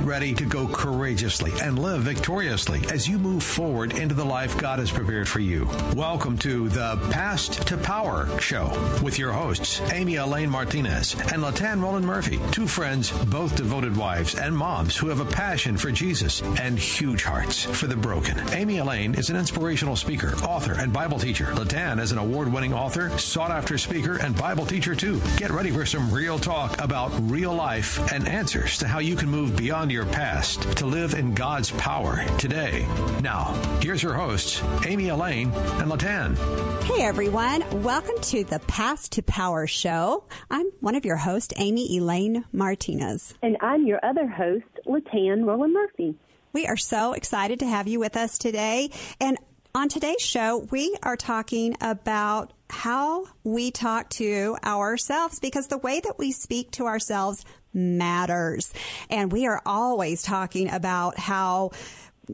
Get ready to go courageously and live victoriously as you move forward into the life God has prepared for you. Welcome to the Past to Power Show with your hosts, Amy Elaine Martinez and LaTan Roland Murphy, two friends, both devoted wives and moms who have a passion for Jesus and huge hearts for the broken. Amy Elaine is an inspirational speaker, author, and Bible teacher. LaTan is an award winning author, sought after speaker, and Bible teacher too. Get ready for some real talk about real life and answers to how you can move beyond your past to live in God's power today. Now, here's your hosts, Amy Elaine and LaTan. Hey everyone, welcome to the Past to Power Show. I'm one of your hosts, Amy Elaine Martinez. And I'm your other host, LaTan Roland Murphy. We are so excited to have you with us today. And on today's show, we are talking about how we talk to ourselves because the way that we speak to ourselves matters. And we are always talking about how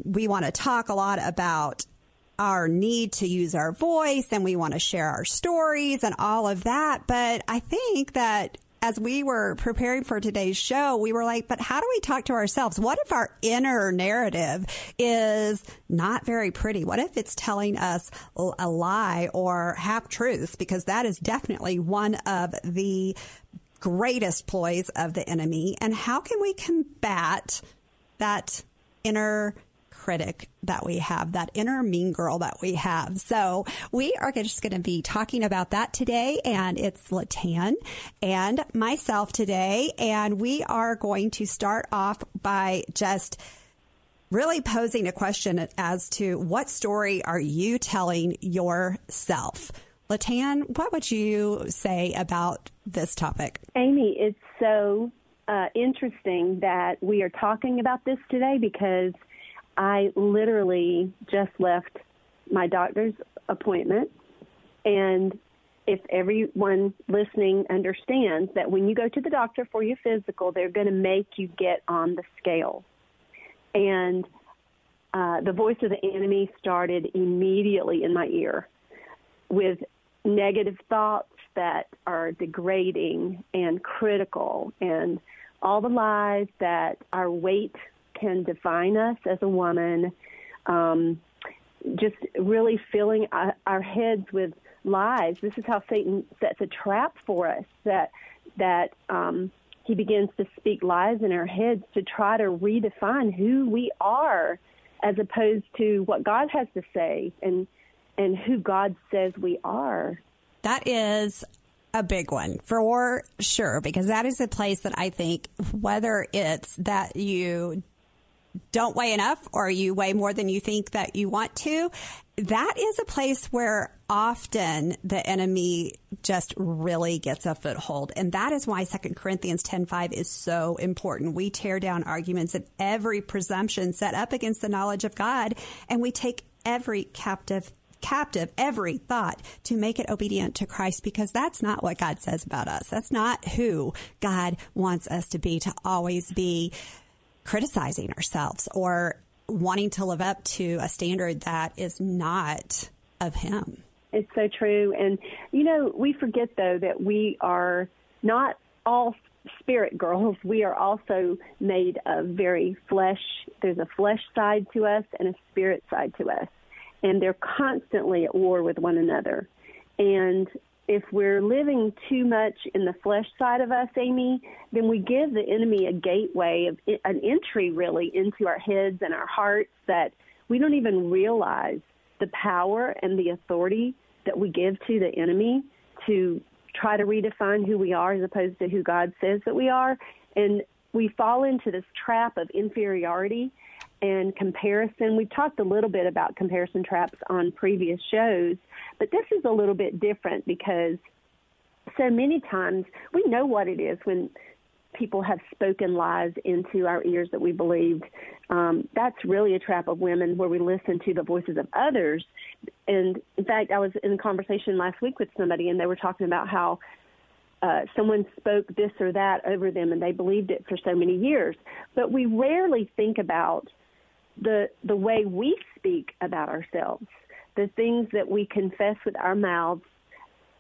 we want to talk a lot about our need to use our voice and we want to share our stories and all of that. But I think that as we were preparing for today's show, we were like, but how do we talk to ourselves? What if our inner narrative is not very pretty? What if it's telling us a lie or half truths? Because that is definitely one of the greatest ploys of the enemy. And how can we combat that inner critic that we have, that inner mean girl that we have. So we are just going to be talking about that today. And it's LaTan and myself today. And we are going to start off by just really posing a question as to what story are you telling yourself? LaTan, what would you say about this topic? Amy, it's so uh, interesting that we are talking about this today because I literally just left my doctor's appointment. And if everyone listening understands that when you go to the doctor for your physical, they're going to make you get on the scale. And uh, the voice of the enemy started immediately in my ear with negative thoughts that are degrading and critical and all the lies that our weight can define us as a woman. Um, just really filling our, heads with lies. This is how Satan sets a trap for us. That that um, he begins to speak lies in our heads to try to redefine who we are, as opposed to what God has to say and and who God says we are. That is a big one for sure, because that is a place that I think whether it's that you don't weigh enough or you weigh more than you think that you want to, that is a place where often the enemy just really gets a foothold. And that is why 2 Corinthians 10:5 is so important. We tear down arguments and every presumption set up against the knowledge of God, and we take every captive captive every thought to make it obedient to Christ because that's not what God says about us. That's not who God wants us to be, to always be criticizing ourselves or wanting to live up to a standard that is not of Him. It's so true. And, you know, we forget, though, that we are not all spirit girls. We are also made of very flesh. There's a flesh side to us and a spirit side to us. And they're constantly at war with one another. And if we're living too much in the flesh side of us, Amy, then we give the enemy a gateway of an entry really into our heads and our hearts that we don't even realize the power and the authority that we give to the enemy to try to redefine who we are as opposed to who God says that we are. And we fall into this trap of inferiority and comparison. We've talked a little bit about comparison traps on previous shows, but this is a little bit different because so many times we know what it is when people have spoken lies into our ears that we believed. Um, that's really a trap of women where we listen to the voices of others. And in fact, I was in a conversation last week with somebody, and they were talking about how uh, someone spoke this or that over them, and they believed it for so many years. But we rarely think about the the way we speak about ourselves, the things that we confess with our mouths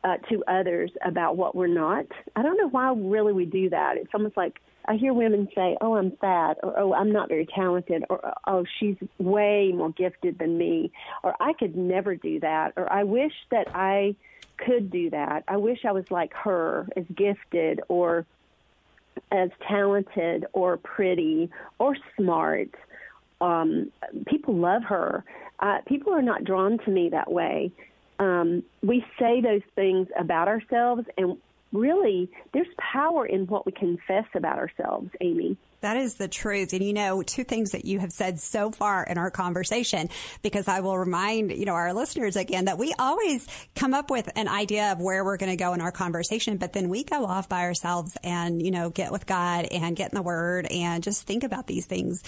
uh, to others about what we're not. I don't know why really we do that. It's almost like I hear women say, "Oh, I'm fat," or "Oh, I'm not very talented," or "Oh, she's way more gifted than me," or "I could never do that," or "I wish that I could do that. I wish I was like her, as gifted or as talented or pretty or smart." Um, people love her. Uh, people are not drawn to me that way. Um, we say those things about ourselves, and really, there's power in what we confess about ourselves, Amy. That is the truth. And you know, two things that you have said so far in our conversation, because I will remind, you know, our listeners again that we always come up with an idea of where we're going to go in our conversation, but then we go off by ourselves and, you know, get with God and get in the word and just think about these things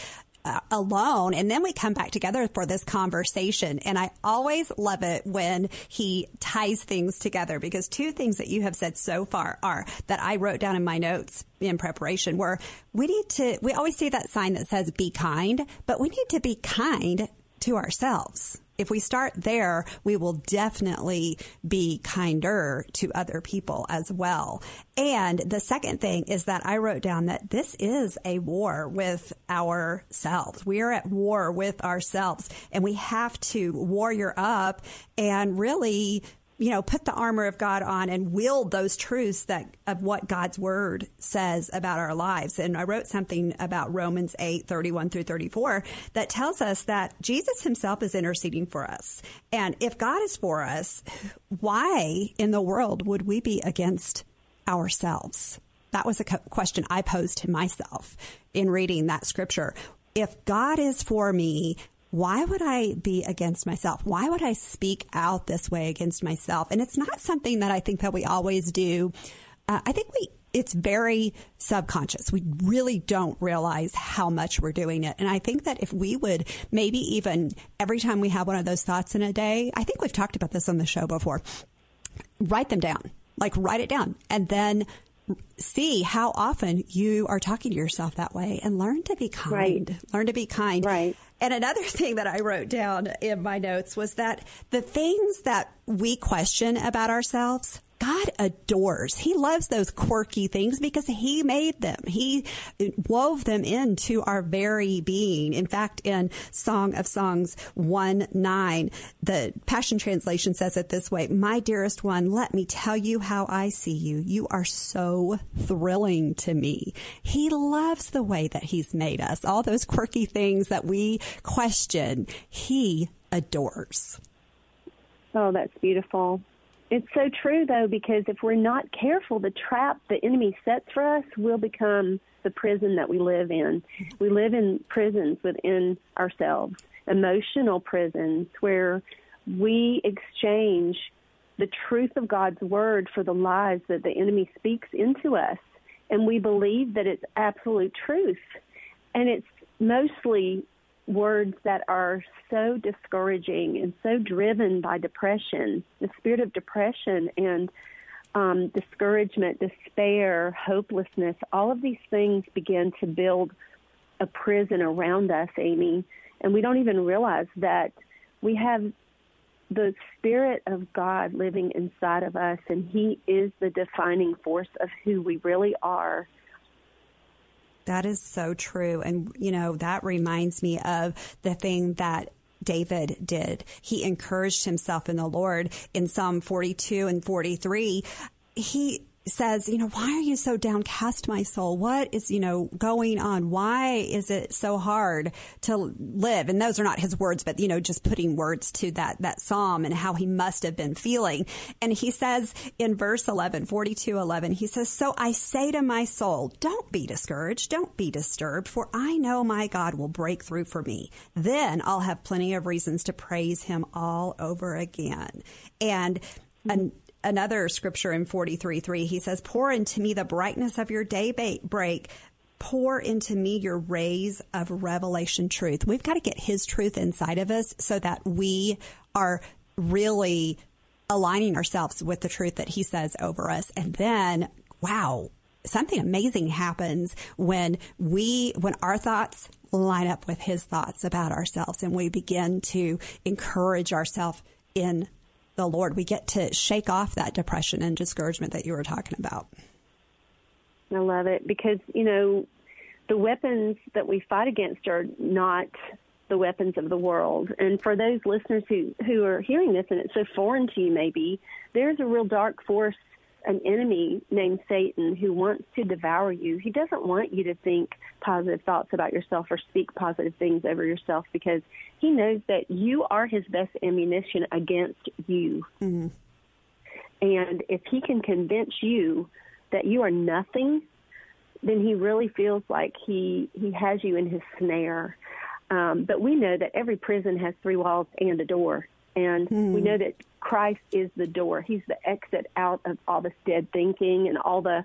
alone and then we come back together for this conversation. And i always love it when he ties things together because two things that you have said so far are that i wrote down in my notes in preparation were we need to we always see that sign that says be kind but we need to be kind to ourselves if we start there, we will definitely be kinder to other people as well. And the second thing is that I wrote down that this is a war with ourselves. We are at war with ourselves and we have to warrior up and really you know, put the armor of God on and wield those truths that of what God's word says about our lives. And I wrote something about Romans 8, 31 through 34 that tells us that Jesus himself is interceding for us. And if God is for us, why in the world would we be against ourselves? That was a question I posed to myself in reading that scripture. If God is for me, why would I be against myself? Why would I speak out this way against myself? And it's not something that I think that we always do. Uh, I think we, it's very subconscious. We really don't realize how much we're doing it. And I think that if we would maybe even every time we have one of those thoughts in a day, I think we've talked about this on the show before, write them down, like write it down and then see how often you are talking to yourself that way and learn to be kind. Right. Learn to be kind. Right. And another thing that I wrote down in my notes was that the things that we question about ourselves, God adores. He loves those quirky things because He made them. He wove them into our very being. In fact, in Song of Songs 1 9, the Passion Translation says it this way My dearest one, let me tell you how I see you. You are so thrilling to me. He loves the way that He's made us. All those quirky things that we question, He adores. Oh, that's beautiful. It's so true, though, because if we're not careful, the trap the enemy sets for us will become the prison that we live in. We live in prisons within ourselves, emotional prisons, where we exchange the truth of God's word for the lies that the enemy speaks into us. And we believe that it's absolute truth. And it's mostly words that are so discouraging and so driven by depression, the spirit of depression and um, discouragement, despair, hopelessness, all of these things begin to build a prison around us, Amy. And we don't even realize that we have the Spirit of God living inside of us, and He is the defining force of who we really are. That is so true. And, you know, that reminds me of the thing that David did. He encouraged himself in the Lord in Psalm 42 and 43. He says, you know, why are you so downcast, my soul? What is, you know, going on? Why is it so hard to live? And those are not his words, but, you know, just putting words to that, that psalm and how he must have been feeling. And he says in verse 11, 42, 11, he says, so I say to my soul, don't be discouraged. Don't be disturbed, for I know my God will break through for me. Then I'll have plenty of reasons to praise him all over again. And, and another scripture in 43 3, he says, Pour into me the brightness of your day break. Pour into me your rays of revelation truth. We've got to get his truth inside of us so that we are really aligning ourselves with the truth that he says over us. And then, wow, something amazing happens when we, when our thoughts line up with his thoughts about ourselves and we begin to encourage ourselves in the Lord, we get to shake off that depression and discouragement that you were talking about. I love it because, you know, the weapons that we fight against are not the weapons of the world. And for those listeners who, who are hearing this and it's so foreign to you, maybe, there's a real dark force, an enemy named Satan who wants to devour you. He doesn't want you to think positive thoughts about yourself or speak positive things over yourself because he knows that you are his best ammunition against you. Mm-hmm. And if he can convince you that you are nothing, then he really feels like he he has you in his snare. Um, but we know that every prison has three walls and a door, and hmm. we know that Christ is the door. He's the exit out of all this dead thinking and all the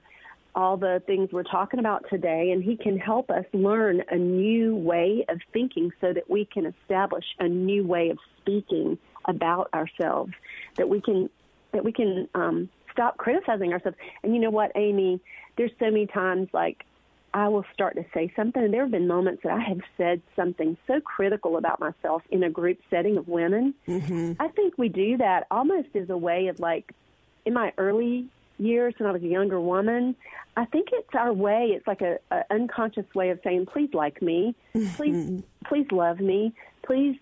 all the things we're talking about today, and He can help us learn a new way of thinking so that we can establish a new way of speaking about ourselves. That we can that we can um, stop criticizing ourselves. And you know what, Amy? There's so many times like I will start to say something. And there have been moments that I have said something so critical about myself in a group setting of women. Mm-hmm. I think we do that almost as a way of like, in my early years when I was a younger woman, I think it's our way. It's like a, a unconscious way of saying, "Please like me, please, mm-hmm. please love me, please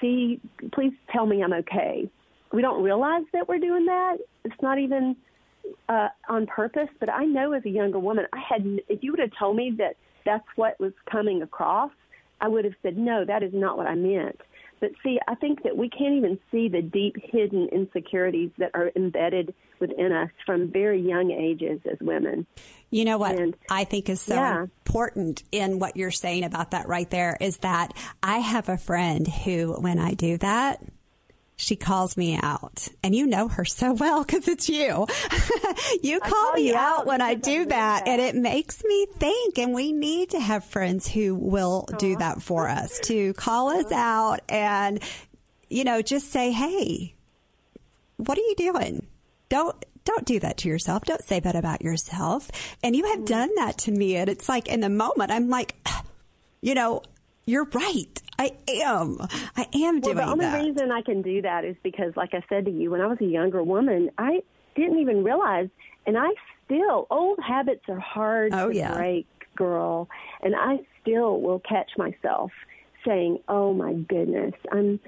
see, please tell me I'm okay." we don't realize that we're doing that. It's not even uh, on purpose. But I know as a younger woman, I had if you would have told me that that's what was coming across, I would have said no, that is not what I meant. But see, I think that we can't even see the deep hidden insecurities that are embedded within us from very young ages as women. You know what and, I think is so yeah. important in what you're saying about that right there is that I have a friend who, when I do that, she calls me out. And you know her so well because it's you. You call, call me out, out when i do that, that, and it makes me think and we need to have friends who will do that for us to call us out and you know just say hey what are you doing? Don't don't do that to yourself. Don't say that about yourself. And you have mm-hmm. done that to me and it's like in the moment i'm like you know you're right. I am. I am doing well, the only that. reason I can do that is because, like I said to you, when I was a younger woman, I didn't even realize, and I still old habits are hard oh, to yeah. break, girl, and I still will catch myself saying, "Oh my goodness, I'm,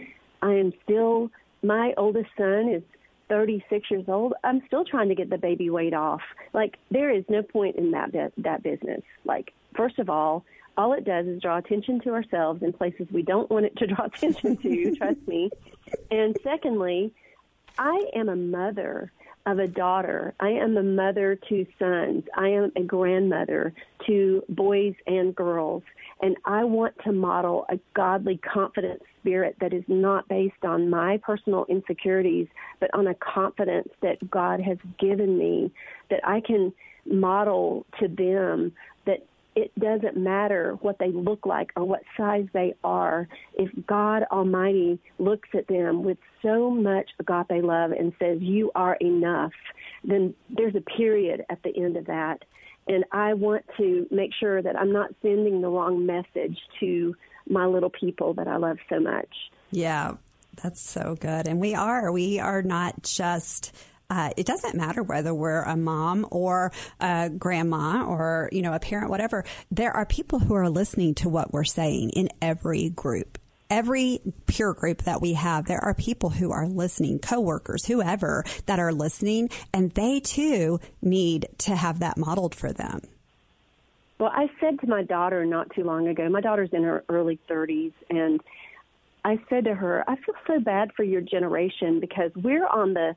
I am still." My oldest son is 36 years old. I'm still trying to get the baby weight off. Like there is no point in that that business. Like first of all all it does is draw attention to ourselves in places we don't want it to draw attention to, trust me. And secondly, I am a mother of a daughter. I am a mother to sons. I am a grandmother to boys and girls. And I want to model a godly, confident spirit that is not based on my personal insecurities, but on a confidence that God has given me that I can model to them it doesn't matter what they look like or what size they are. If God Almighty looks at them with so much agape love and says, You are enough, then there's a period at the end of that. And I want to make sure that I'm not sending the wrong message to my little people that I love so much. Yeah, that's so good. And we are. We are not just uh, it doesn't matter whether we're a mom or a grandma or you know a parent whatever. There are people who are listening to what we're saying in every group. Every peer group that we have there are people who are listening coworkers whoever that are listening and they too need to have that modeled for them. Well i said to my daughter not too long ago my daughter's in her early 30s and i said to her i feel so bad for your generation because we're on the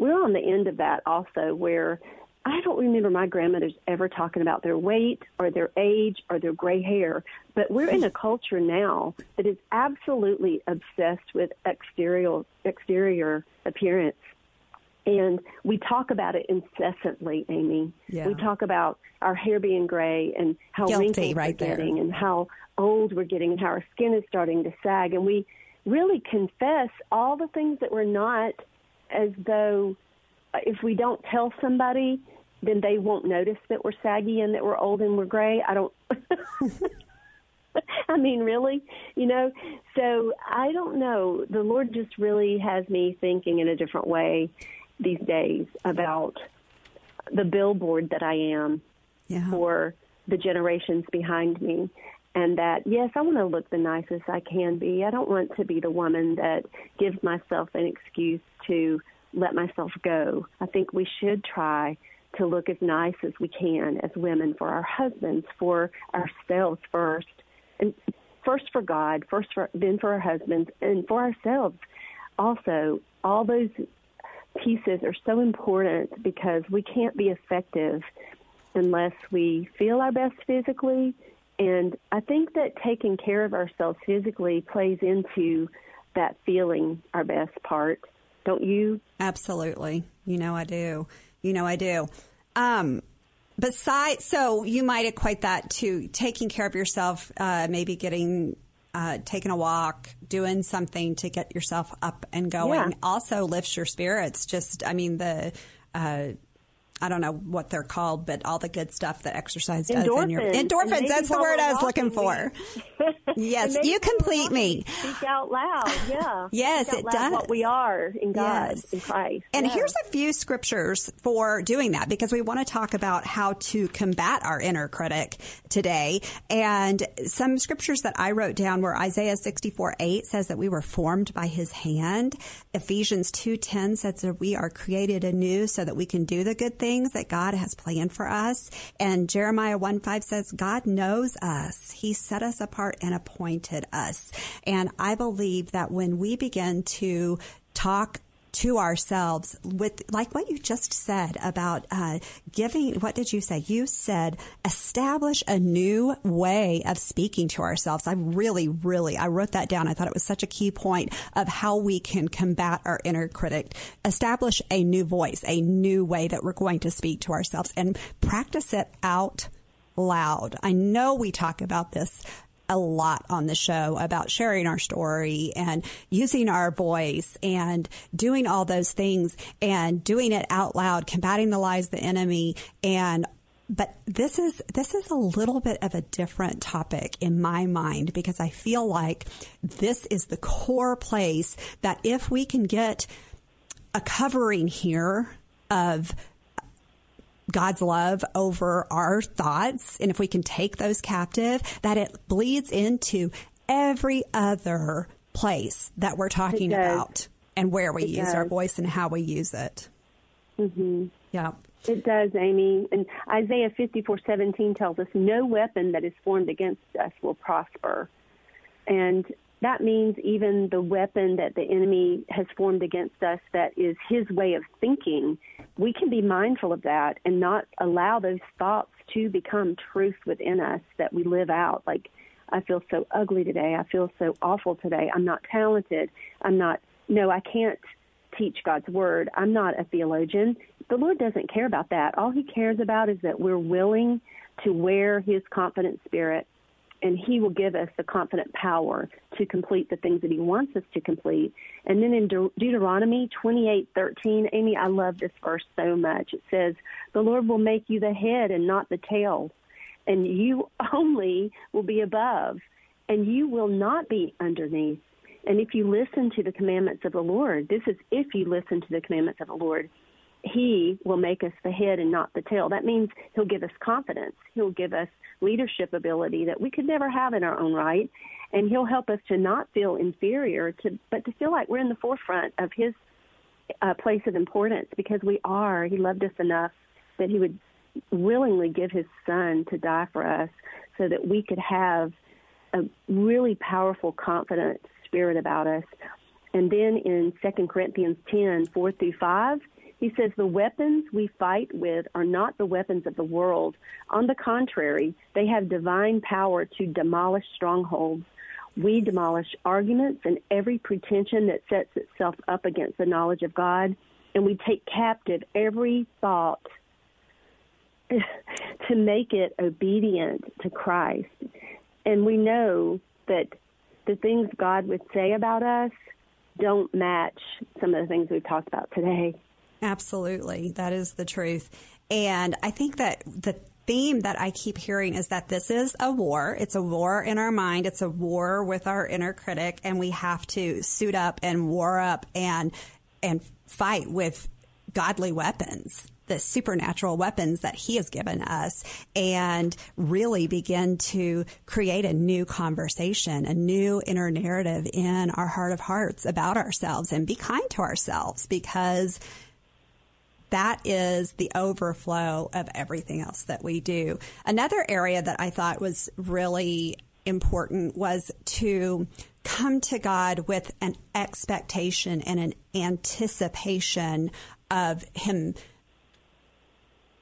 we're on the end of that also where I don't remember my grandmothers ever talking about their weight or their age or their gray hair, but we're in a culture now that is absolutely obsessed with exterior exterior appearance. And we talk about it incessantly, Amy. Yeah. We talk about our hair being gray and how Guilty, wrinkles right we're getting there. and how old we're getting and how our skin is starting to sag. And we really confess all the things that we're not as though if we don't tell somebody, then they won't notice that we're saggy and that we're old and we're gray. I don't. I mean, really, you know. So I don't know. The Lord just really has me thinking in a different way these days about the billboard that I am yeah. for the generations behind me. And that, yes, I want to look the nicest I can be. I don't want to be the woman that gives myself an excuse to let myself go. I think we should try to look as nice as we can as women for our husbands, for ourselves first, and first for God, first for then for our husbands, and for ourselves. Also, all those pieces are so important because we can't be effective unless we feel our best physically. And I think that taking care of ourselves physically plays into that feeling our best part. Don't you? Absolutely. You know, I do. You know, I do. Um, besides, so you might equate that to taking care of yourself, uh, maybe getting uh, taking a walk, doing something to get yourself up and going. Yeah. Also lifts your spirits. Just, I mean, the uh, I don't know what they're called, but all the good stuff that exercise does endorphins. in your endorphins. That's the word I was looking for. yes, you complete me. Speak out loud. Yeah. yes, it does. What we are in God, yes. in Christ. And yes. here's a few scriptures for doing that because we want to talk about how to combat our inner critic today. And some scriptures that I wrote down were Isaiah 64 8 says that we were formed by his hand. Ephesians 2.10 says that we are created anew so that we can do the good things things that God has planned for us. And Jeremiah 1 5 says, God knows us. He set us apart and appointed us. And I believe that when we begin to talk to ourselves with like what you just said about uh, giving what did you say? You said establish a new way of speaking to ourselves. I really really i wrote that down. I thought it was such a key point of how we can combat our inner critic. Establish a new voice a new way that we're going to speak to ourselves and practice it out loud. I know we talk about this a lot on the show about sharing our story and using our voice and doing all those things and doing it out loud, combating the lies of the enemy. And but this is this is a little bit of a different topic in my mind because I feel like this is the core place that if we can get a covering here of God's love over our thoughts, and if we can take those captive, that it bleeds into every other place that we're talking about and where we it use does. our voice and how we use it. Mm-hmm. Yeah. It does, Amy. And Isaiah 54:17 tells us, "No weapon that is formed against us will prosper." And that means even the weapon that the enemy has formed against us that is his way of thinking, we can be mindful of that and not allow those thoughts to become truth within us that we live out. Like, I feel so ugly today. I feel so awful today. I'm not talented. I'm not, no, I can't teach God's word. I'm not a theologian. The Lord doesn't care about that. All he cares about is that we're willing to wear his confident spirit and he will give us the confident power to complete the things that he wants us to complete. And then in De- Deuteronomy 28:13, Amy, I love this verse so much. It says, "The Lord will make you the head and not the tail, and you only will be above, and you will not be underneath." And if you listen to the commandments of the Lord, this is if you listen to the commandments of the Lord, he will make us the head and not the tail. That means he'll give us confidence. He'll give us leadership ability that we could never have in our own right. And he'll help us to not feel inferior, to, but to feel like we're in the forefront of his uh, place of importance because we are. He loved us enough that he would willingly give his son to die for us so that we could have a really powerful, confident spirit about us. And then in 2 Corinthians 10, 4 through 5, he says, The weapons we fight with are not the weapons of the world. On the contrary, they have divine power to demolish strongholds. We demolish arguments and every pretension that sets itself up against the knowledge of God, and we take captive every thought to make it obedient to Christ. And we know that the things God would say about us don't match some of the things we've talked about today. Absolutely. That is the truth. And I think that the theme that I keep hearing is that this is a war. It's a war in our mind. It's a war with our inner critic and we have to suit up and war up and and fight with godly weapons the supernatural weapons that He has given us and really begin to create a new conversation, a new inner narrative in our heart of hearts about ourselves and be kind to ourselves because that is the overflow of everything else that we do. Another area that I thought was really important was to come to God with an expectation and an anticipation of Him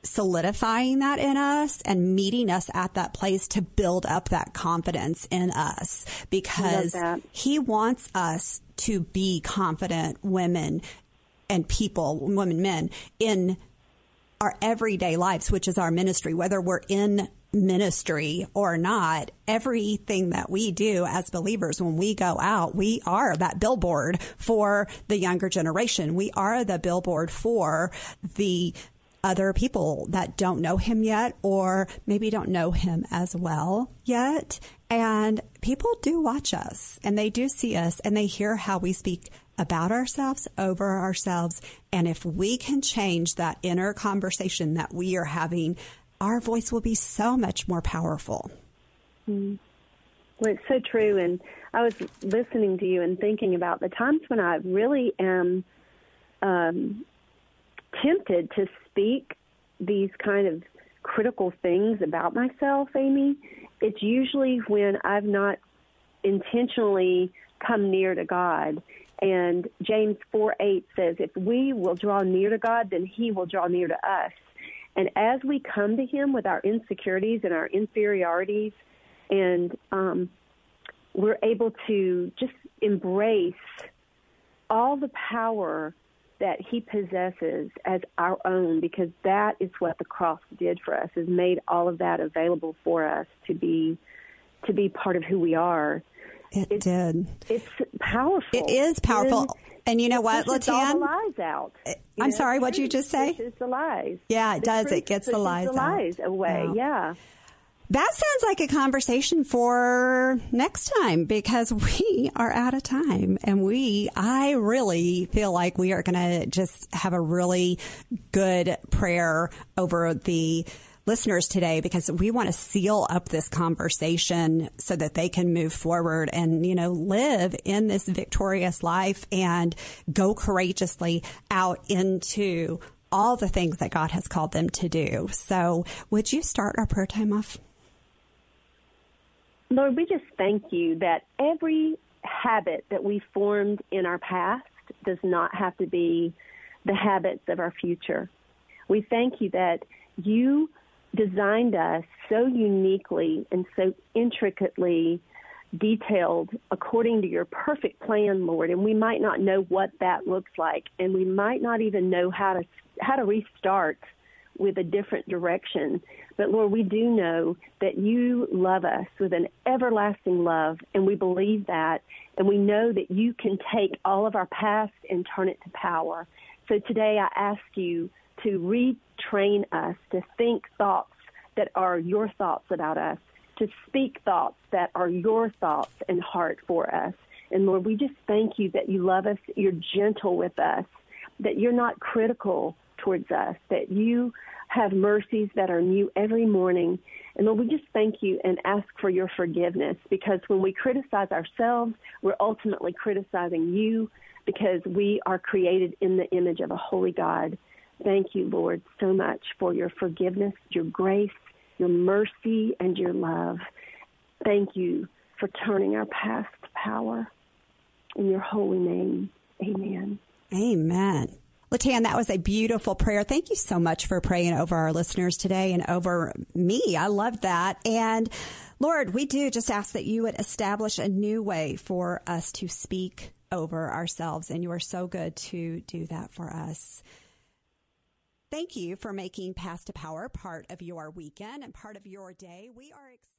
solidifying that in us and meeting us at that place to build up that confidence in us because he wants us to be confident women and people, women, men in our everyday lives, which is our ministry, whether we're in ministry or not, everything that we do as believers, when we go out, we are that billboard for the younger generation. We are the billboard for the other people that don't know him yet or maybe don't know him as well yet. And people do watch us and they do see us and they hear how we speak about ourselves, over ourselves. And if we can change that inner conversation that we are having, our voice will be so much more powerful. Mm. Well, it's so true. And I was listening to you and thinking about the times when I really am um, tempted to speak these kind of critical things about myself, Amy. It's usually when I've not intentionally come near to God. And James 4 8 says, If we will draw near to God, then He will draw near to us. And as we come to Him with our insecurities and our inferiorities, and um, we're able to just embrace all the power that he possesses as our own because that is what the cross did for us is made all of that available for us to be to be part of who we are it it's, did. it's powerful. it is powerful. And, and you know what LaTan? all the lies out. Eh, I'm know, sorry what did you just say? it's the lies. Yeah it the does. It gets the lies, the lies out. away. Wow. yeah. That sounds like a conversation for next time because we are out of time. And we, I really feel like we are going to just have a really good prayer over the listeners today because we want to seal up this conversation so that they can move forward and, you know, live in this victorious life and go courageously out into all the things that God has called them to do. So would you start our prayer time off? Lord, we just thank you that every habit that we formed in our past does not have to be the habits of our future. We thank you that you designed us so uniquely and so intricately detailed according to your perfect plan, Lord, and we might not know what that looks like and we might not even know how to how to restart with a different direction. But Lord, we do know that you love us with an everlasting love, and we believe that. And we know that you can take all of our past and turn it to power. So today I ask you to retrain us to think thoughts that are your thoughts about us, to speak thoughts that are your thoughts and heart for us. And Lord, we just thank you that you love us, you're gentle with us, that you're not critical towards us, that you have mercies that are new every morning. And Lord, we just thank you and ask for your forgiveness because when we criticize ourselves, we're ultimately criticizing you because we are created in the image of a holy God. Thank you, Lord, so much for your forgiveness, your grace, your mercy, and your love. Thank you for turning our past to power. In your holy name, amen. Amen. LaTan, that was a beautiful prayer. Thank you so much for praying over our listeners today and over me. I love that. And Lord, we do just ask that you would establish a new way for us to speak over ourselves. And you are so good to do that for us. Thank you for making Past to Power part of your weekend and part of your day. We are excited.